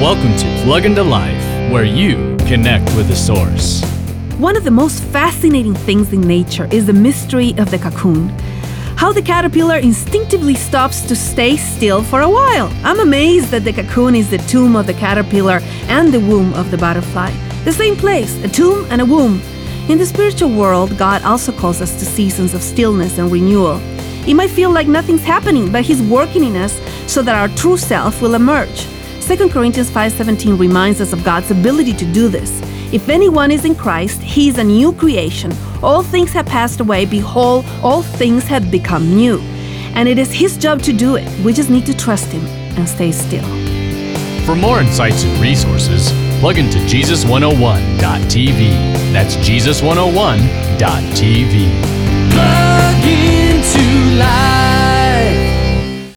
Welcome to Plug into Life, where you connect with the source. One of the most fascinating things in nature is the mystery of the cocoon. How the caterpillar instinctively stops to stay still for a while. I'm amazed that the cocoon is the tomb of the caterpillar and the womb of the butterfly. The same place, a tomb and a womb. In the spiritual world, God also calls us to seasons of stillness and renewal. It might feel like nothing's happening, but He's working in us so that our true self will emerge. 2 Corinthians 5:17 reminds us of God's ability to do this. If anyone is in Christ, he is a new creation. All things have passed away, behold, all things have become new. And it is his job to do it. We just need to trust him and stay still. For more insights and resources, plug into Jesus101.tv. That's Jesus101.tv.